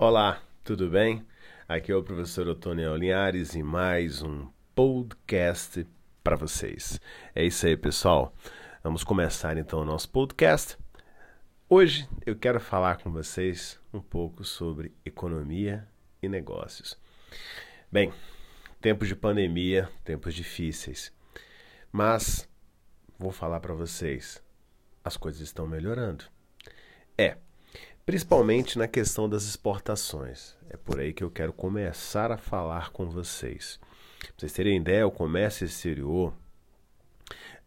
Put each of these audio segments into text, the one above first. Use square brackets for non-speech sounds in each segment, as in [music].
Olá, tudo bem? Aqui é o professor Otônio Linhares e mais um podcast para vocês. É isso aí, pessoal. Vamos começar então o nosso podcast. Hoje eu quero falar com vocês um pouco sobre economia e negócios. Bem, tempos de pandemia, tempos difíceis, mas vou falar para vocês, as coisas estão melhorando. É, principalmente na questão das exportações. É por aí que eu quero começar a falar com vocês. Pra vocês terem ideia, o comércio exterior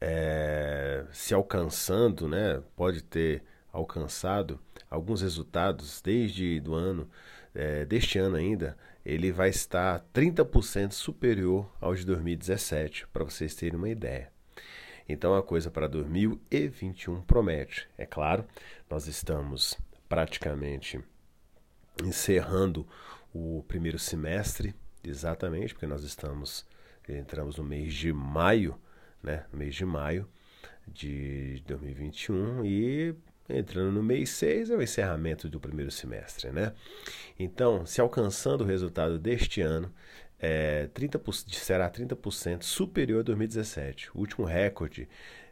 é, se alcançando, né, pode ter alcançado alguns resultados desde do ano, é, deste ano ainda, ele vai estar 30% superior ao de 2017, para vocês terem uma ideia. Então a coisa para 2021 promete. É claro, nós estamos praticamente encerrando o primeiro semestre, exatamente, porque nós estamos entramos no mês de maio, né? No mês de maio de 2021 e entrando no mês 6 é o encerramento do primeiro semestre, né? Então, se alcançando o resultado deste ano, é, 30%, será 30% superior a 2017. O último recorde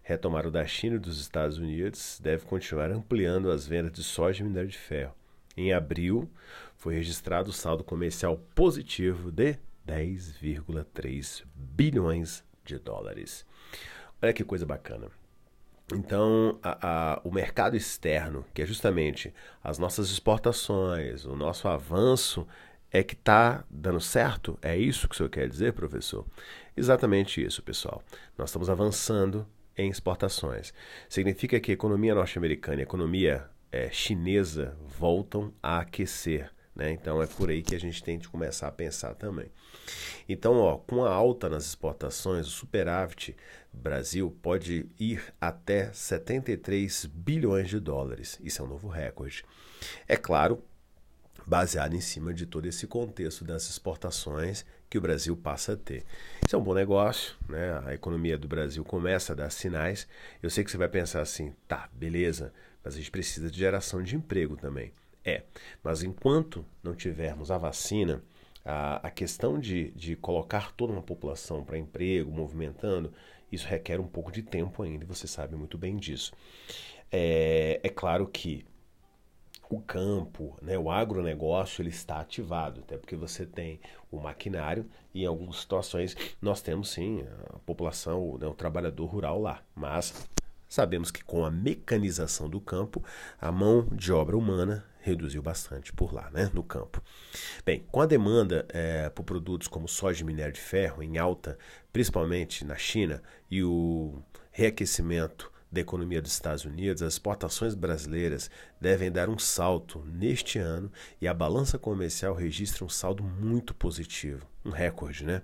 retomado da China e dos Estados Unidos deve continuar ampliando as vendas de soja e minério de ferro. Em abril, foi registrado o saldo comercial positivo de 10,3 bilhões de dólares. Olha que coisa bacana. Então, a, a, o mercado externo, que é justamente as nossas exportações, o nosso avanço, é que está dando certo? É isso que o senhor quer dizer, professor? Exatamente isso, pessoal. Nós estamos avançando em exportações. Significa que a economia norte-americana e a economia é, chinesa voltam a aquecer. Né? Então é por aí que a gente tem de começar a pensar também. Então, ó, com a alta nas exportações, o superávit Brasil pode ir até 73 bilhões de dólares. Isso é um novo recorde. É claro, baseado em cima de todo esse contexto das exportações que o Brasil passa a ter. Isso é um bom negócio, né? A economia do Brasil começa a dar sinais. Eu sei que você vai pensar assim, tá, beleza, mas a gente precisa de geração de emprego também. É, mas enquanto não tivermos a vacina, a, a questão de, de colocar toda uma população para emprego, movimentando, isso requer um pouco de tempo ainda, e você sabe muito bem disso. É, é claro que o campo, né, o agronegócio, ele está ativado, até porque você tem o maquinário e em algumas situações nós temos sim a população, né, o trabalhador rural lá, mas sabemos que com a mecanização do campo, a mão de obra humana reduziu bastante por lá, né, no campo. Bem, com a demanda é, por produtos como soja e minério de ferro em alta, principalmente na China, e o reaquecimento da economia dos Estados Unidos, as exportações brasileiras devem dar um salto neste ano e a balança comercial registra um saldo muito positivo, um recorde, né?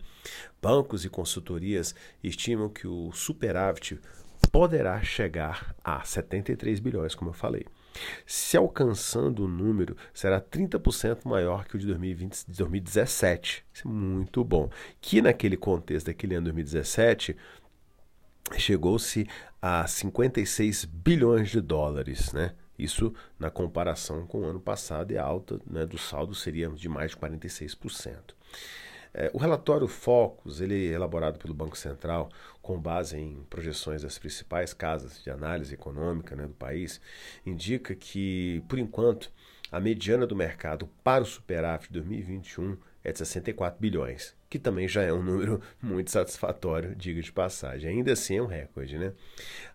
Bancos e consultorias estimam que o superávit poderá chegar a 73 bilhões, como eu falei. Se alcançando o número, será 30% maior que o de 2020, 2017. Isso é muito bom. Que naquele contexto daquele ano 2017 chegou-se a 56 bilhões de dólares, né? Isso na comparação com o ano passado e a alta né, do saldo seria de mais de 46%. É, o relatório Focus, ele é elaborado pelo Banco Central com base em projeções das principais casas de análise econômica né, do país, indica que, por enquanto, a mediana do mercado para o superávit de 2021 é de 64 bilhões, que também já é um [laughs] número muito satisfatório, diga de passagem. Ainda assim é um recorde, né?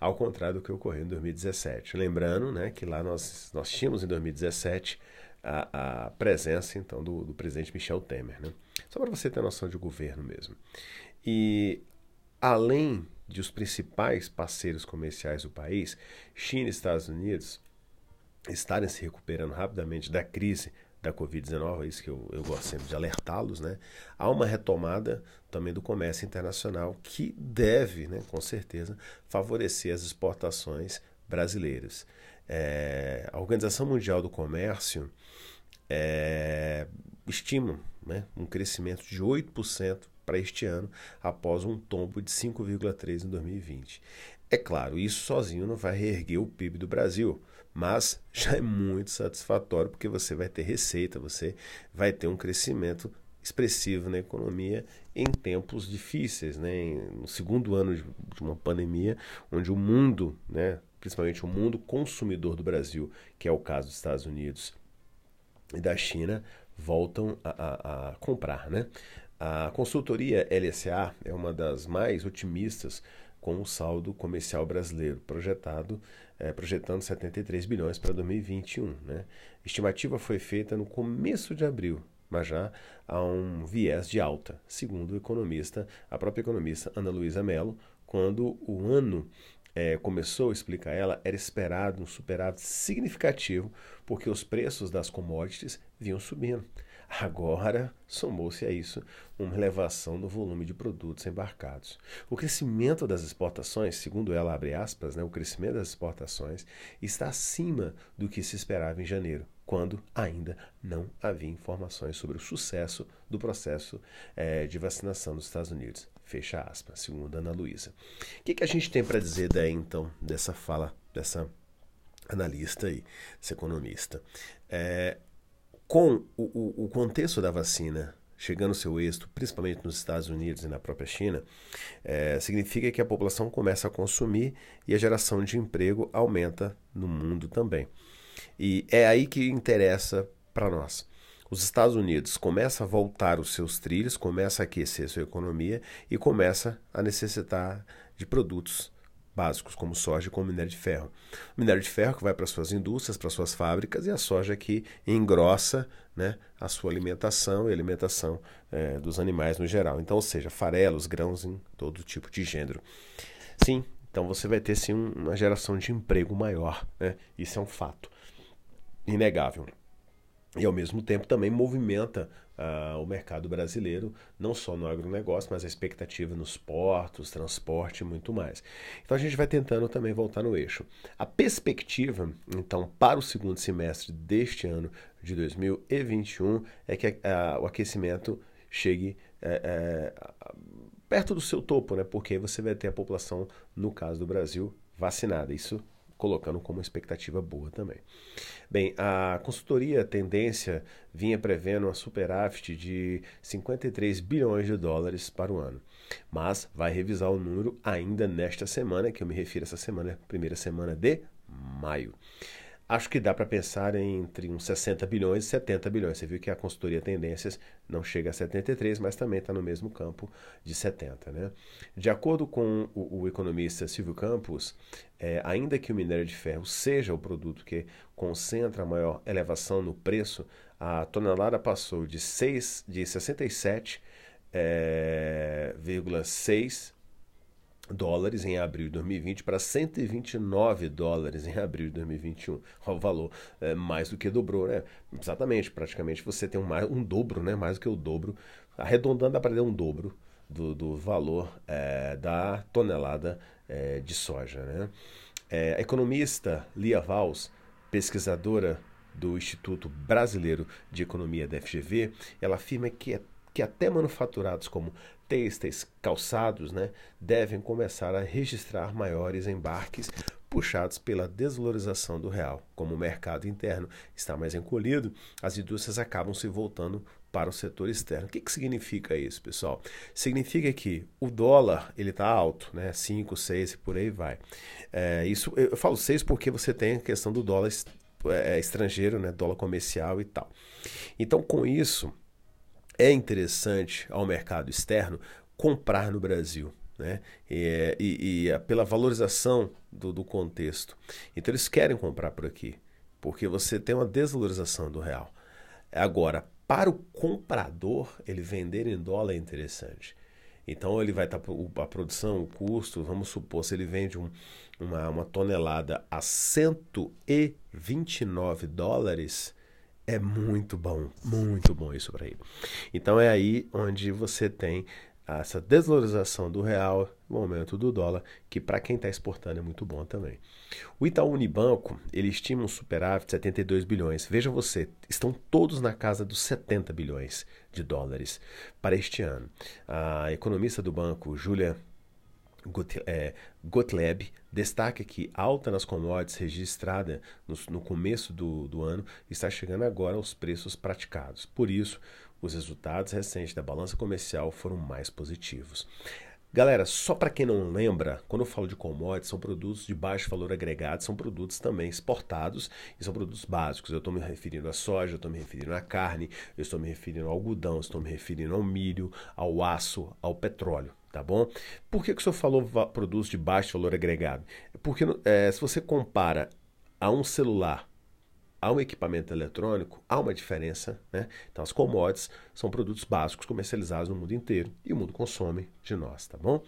Ao contrário do que ocorreu em 2017. Lembrando né, que lá nós, nós tínhamos em 2017 a, a presença então do, do, presidente Michel Temer, né? Só para você ter noção de governo mesmo. E além de os principais parceiros comerciais do país, China e Estados Unidos, estarem se recuperando rapidamente da crise da Covid-19, é isso que eu, eu gosto sempre de alertá-los, né? Há uma retomada também do comércio internacional que deve, né, com certeza, favorecer as exportações brasileiras. É, a Organização Mundial do Comércio é, estima né, um crescimento de 8% para este ano, após um tombo de 5,3% em 2020. É claro, isso sozinho não vai reerguer o PIB do Brasil, mas já é muito satisfatório porque você vai ter receita, você vai ter um crescimento expressivo na economia em tempos difíceis, né? no segundo ano de uma pandemia, onde o mundo, né, principalmente o mundo consumidor do Brasil, que é o caso dos Estados Unidos e da China, voltam a, a, a comprar. Né? A consultoria LSA é uma das mais otimistas com o saldo comercial brasileiro, projetado, é, projetando 73 bilhões para 2021. Né? A estimativa foi feita no começo de abril, mas já há um viés de alta, segundo o economista, a própria economista Ana Luísa Mello, quando o ano é, começou, explica ela, era esperado um superávit significativo, porque os preços das commodities vinham subindo. Agora, somou-se a isso uma elevação no volume de produtos embarcados. O crescimento das exportações, segundo ela abre aspas, né, o crescimento das exportações está acima do que se esperava em janeiro, quando ainda não havia informações sobre o sucesso do processo é, de vacinação nos Estados Unidos. Fecha aspas, segundo Ana Luísa. O que, que a gente tem para dizer daí, então, dessa fala dessa analista e economista? É, com o, o, o contexto da vacina chegando ao seu êxito, principalmente nos Estados Unidos e na própria China, é, significa que a população começa a consumir e a geração de emprego aumenta no mundo também. E é aí que interessa para nós. Os Estados Unidos começa a voltar os seus trilhos, começa a aquecer sua economia e começa a necessitar de produtos básicos, como soja e como minério de ferro. O minério de ferro que vai para suas indústrias, para suas fábricas, e a soja que engrossa né, a sua alimentação e a alimentação é, dos animais no geral. Então, ou seja, farelos, grãos em todo tipo de gênero. Sim, então você vai ter sim uma geração de emprego maior. Né? Isso é um fato inegável e ao mesmo tempo também movimenta uh, o mercado brasileiro, não só no agronegócio, mas a expectativa nos portos, transporte e muito mais. Então a gente vai tentando também voltar no eixo. A perspectiva, então, para o segundo semestre deste ano de 2021 é que uh, o aquecimento chegue uh, perto do seu topo, né? porque você vai ter a população, no caso do Brasil, vacinada. Isso colocando como expectativa boa também. Bem, a consultoria Tendência vinha prevendo uma superávit de 53 bilhões de dólares para o ano, mas vai revisar o número ainda nesta semana, que eu me refiro a essa semana, primeira semana de maio. Acho que dá para pensar entre uns 60 bilhões e 70 bilhões. Você viu que a consultoria Tendências não chega a 73, mas também está no mesmo campo de 70. Né? De acordo com o, o economista Silvio Campos, é, ainda que o minério de ferro seja o produto que concentra a maior elevação no preço, a tonelada passou de, 6, de 67,6 é, dólares em abril de 2020 para 129 dólares em abril de 2021. O valor é, mais do que dobrou, né? Exatamente, praticamente você tem um, um dobro, né? Mais do que o dobro. Arredondando dá para ter um dobro do, do valor é, da tonelada é, de soja, né? É, a economista Lia Valls, pesquisadora do Instituto Brasileiro de Economia da FGV, ela afirma que é que até manufaturados como têxteis, calçados, né, devem começar a registrar maiores embarques puxados pela desvalorização do real. Como o mercado interno está mais encolhido, as indústrias acabam se voltando para o setor externo. O que, que significa isso, pessoal? Significa que o dólar ele está alto, né? 5, 6 e por aí vai. É, isso, eu falo 6 porque você tem a questão do dólar é, estrangeiro, né? dólar comercial e tal. Então, com isso, é interessante ao mercado externo comprar no Brasil. Né? E, e, e pela valorização do, do, contexto. Então eles querem comprar por aqui, porque você tem uma desvalorização do real. Agora, para o comprador, ele vender em dólar é interessante. Então ele vai estar tá, a produção, o custo, vamos supor, se ele vende um, uma, uma tonelada a 129 dólares, é muito bom, muito bom isso para ele. Então é aí onde você tem essa desvalorização do real, o aumento do dólar, que para quem está exportando é muito bom também. O Itaú Unibanco, ele estima um superávit de 72 bilhões. Veja você, estão todos na casa dos 70 bilhões de dólares para este ano. A economista do banco, Júlia é, Gotlab destaca que alta nas commodities registrada no, no começo do, do ano está chegando agora aos preços praticados. Por isso, os resultados recentes da balança comercial foram mais positivos. Galera, só para quem não lembra, quando eu falo de commodities, são produtos de baixo valor agregado, são produtos também exportados e são produtos básicos. Eu estou me referindo à soja, eu estou me referindo à carne, eu estou me referindo ao algodão, estou me referindo ao milho, ao aço, ao petróleo tá bom? Por que, que o senhor falou produtos de baixo valor agregado? Porque é, se você compara a um celular a um equipamento eletrônico, há uma diferença. Né? Então, as commodities são produtos básicos comercializados no mundo inteiro e o mundo consome de nós, tá bom?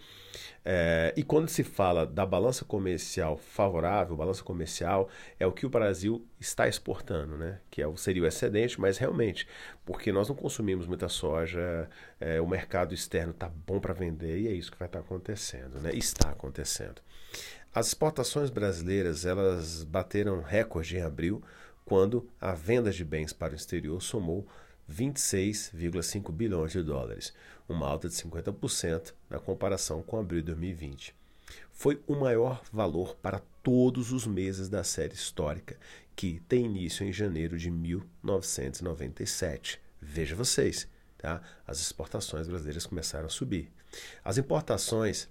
É, e quando se fala da balança comercial favorável, balança comercial é o que o Brasil está exportando, né? que é, seria o excedente, mas realmente, porque nós não consumimos muita soja, é, o mercado externo está bom para vender e é isso que vai estar tá acontecendo, né? está acontecendo. As exportações brasileiras elas bateram recorde em abril, quando a venda de bens para o exterior somou 26,5 bilhões de dólares, uma alta de 50% na comparação com abril de 2020. Foi o maior valor para todos os meses da série histórica, que tem início em janeiro de 1997. Veja vocês, tá? As exportações brasileiras começaram a subir. As importações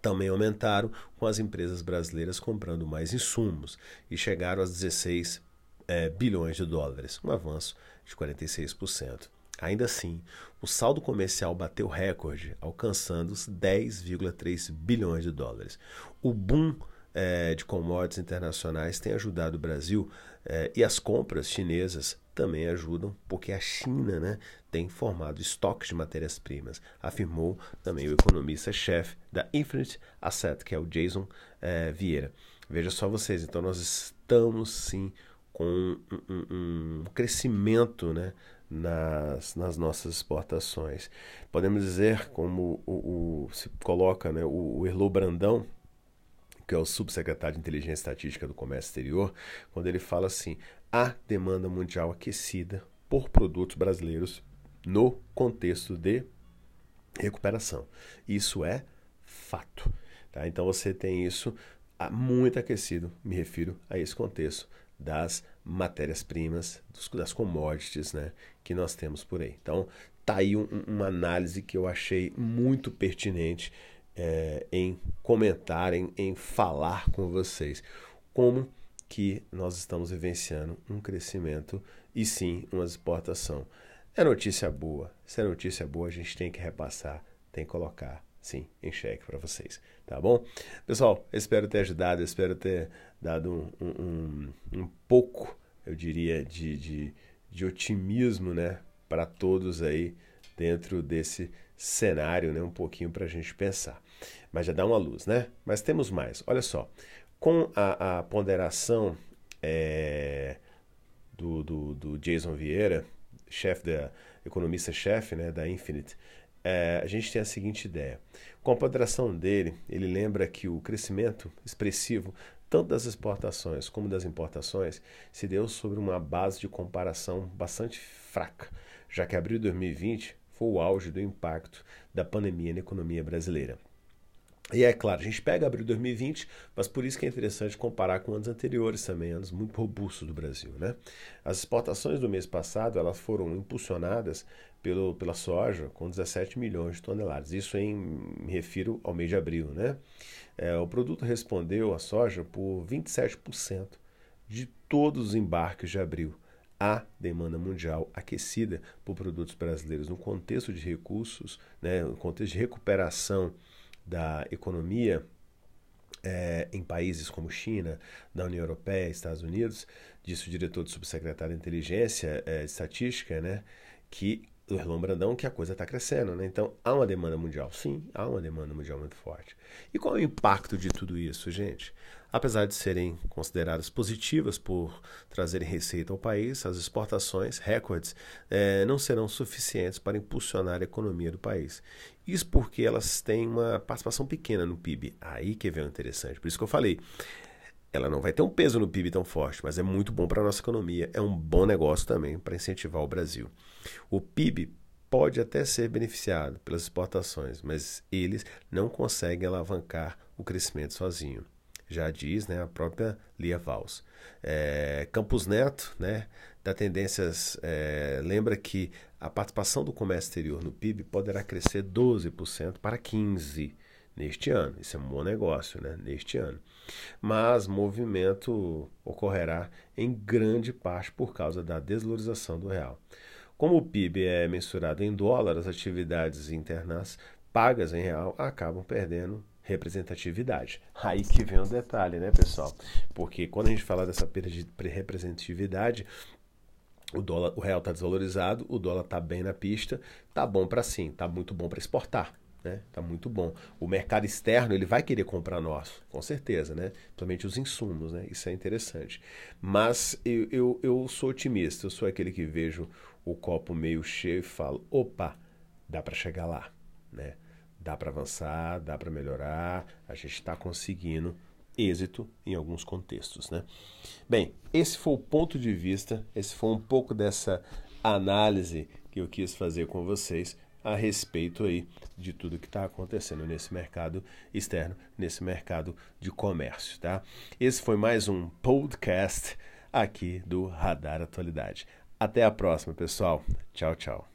também aumentaram com as empresas brasileiras comprando mais insumos e chegaram a 16 é, bilhões de dólares, um avanço de 46%. Ainda assim, o saldo comercial bateu recorde, alcançando os 10,3 bilhões de dólares. O boom é, de commodities internacionais tem ajudado o Brasil é, e as compras chinesas também ajudam, porque a China né, tem formado estoques de matérias-primas, afirmou também o economista-chefe da Infinite Asset, que é o Jason é, Vieira. Veja só vocês, então nós estamos sim com um, um, um crescimento né, nas, nas nossas exportações. Podemos dizer, como o, o se coloca né, o, o Erlô Brandão, que é o subsecretário de Inteligência Estatística do Comércio Exterior, quando ele fala assim: há demanda mundial aquecida por produtos brasileiros no contexto de recuperação. Isso é fato. Tá? Então você tem isso muito aquecido, me refiro a esse contexto das matérias-primas, das commodities né, que nós temos por aí. Então, tá aí um, uma análise que eu achei muito pertinente é, em comentar, em, em falar com vocês. Como que nós estamos vivenciando um crescimento e sim uma exportação. É notícia boa. Se é notícia boa, a gente tem que repassar, tem que colocar sim em xeque para vocês, tá bom? Pessoal, espero ter ajudado, espero ter dado um, um, um pouco, eu diria, de, de, de otimismo, né, para todos aí dentro desse cenário, né, um pouquinho para a gente pensar. Mas já dá uma luz, né? Mas temos mais. Olha só, com a, a ponderação é, do, do, do Jason Vieira, chefe da economista-chefe né, da Infinite, é, a gente tem a seguinte ideia. Com a ponderação dele, ele lembra que o crescimento expressivo tanto das exportações como das importações se deu sobre uma base de comparação bastante fraca, já que abril de 2020 foi o auge do impacto da pandemia na economia brasileira. E é claro, a gente pega abril de 2020, mas por isso que é interessante comparar com anos anteriores também, anos muito robustos do Brasil. Né? As exportações do mês passado elas foram impulsionadas pelo, pela soja com 17 milhões de toneladas. Isso em, me refiro ao mês de abril. Né? É, o produto respondeu à soja por 27% de todos os embarques de abril. A demanda mundial aquecida por produtos brasileiros no contexto de recursos, né, no contexto de recuperação da economia é, em países como China, da União Europeia, Estados Unidos, disse o diretor do subsecretário de Inteligência é, Estatística, né, que o Erlon Brandão, que a coisa está crescendo. Né? Então, há uma demanda mundial? Sim, há uma demanda mundial muito forte. E qual é o impacto de tudo isso, gente? Apesar de serem consideradas positivas por trazerem receita ao país, as exportações, recordes, é, não serão suficientes para impulsionar a economia do país. Isso porque elas têm uma participação pequena no PIB. Aí que vem o interessante. Por isso que eu falei, ela não vai ter um peso no PIB tão forte, mas é muito bom para a nossa economia. É um bom negócio também para incentivar o Brasil. O PIB pode até ser beneficiado pelas exportações, mas eles não conseguem alavancar o crescimento sozinho. Já diz né, a própria Lia Vals. É, Campos Neto, né, da Tendências, é, lembra que a participação do comércio exterior no PIB poderá crescer 12% para 15% neste ano. Isso é um bom negócio né, neste ano. Mas movimento ocorrerá em grande parte por causa da desvalorização do real. Como o PIB é mensurado em dólar, as atividades internas pagas em real acabam perdendo representatividade. Aí que vem o detalhe, né, pessoal? Porque quando a gente fala dessa perda de representatividade, o dólar, o real está desvalorizado, o dólar está bem na pista, tá bom para sim, tá muito bom para exportar. Né? Tá muito bom. O mercado externo ele vai querer comprar nosso, com certeza, né? Principalmente os insumos, né? Isso é interessante. Mas eu, eu, eu sou otimista, eu sou aquele que vejo o copo meio cheio e falo: opa, dá para chegar lá, né? Dá para avançar, dá para melhorar, a gente está conseguindo êxito em alguns contextos, né? Bem, esse foi o ponto de vista, esse foi um pouco dessa análise que eu quis fazer com vocês a respeito aí de tudo que está acontecendo nesse mercado externo, nesse mercado de comércio, tá? Esse foi mais um podcast aqui do Radar Atualidade. Até a próxima, pessoal. Tchau, tchau.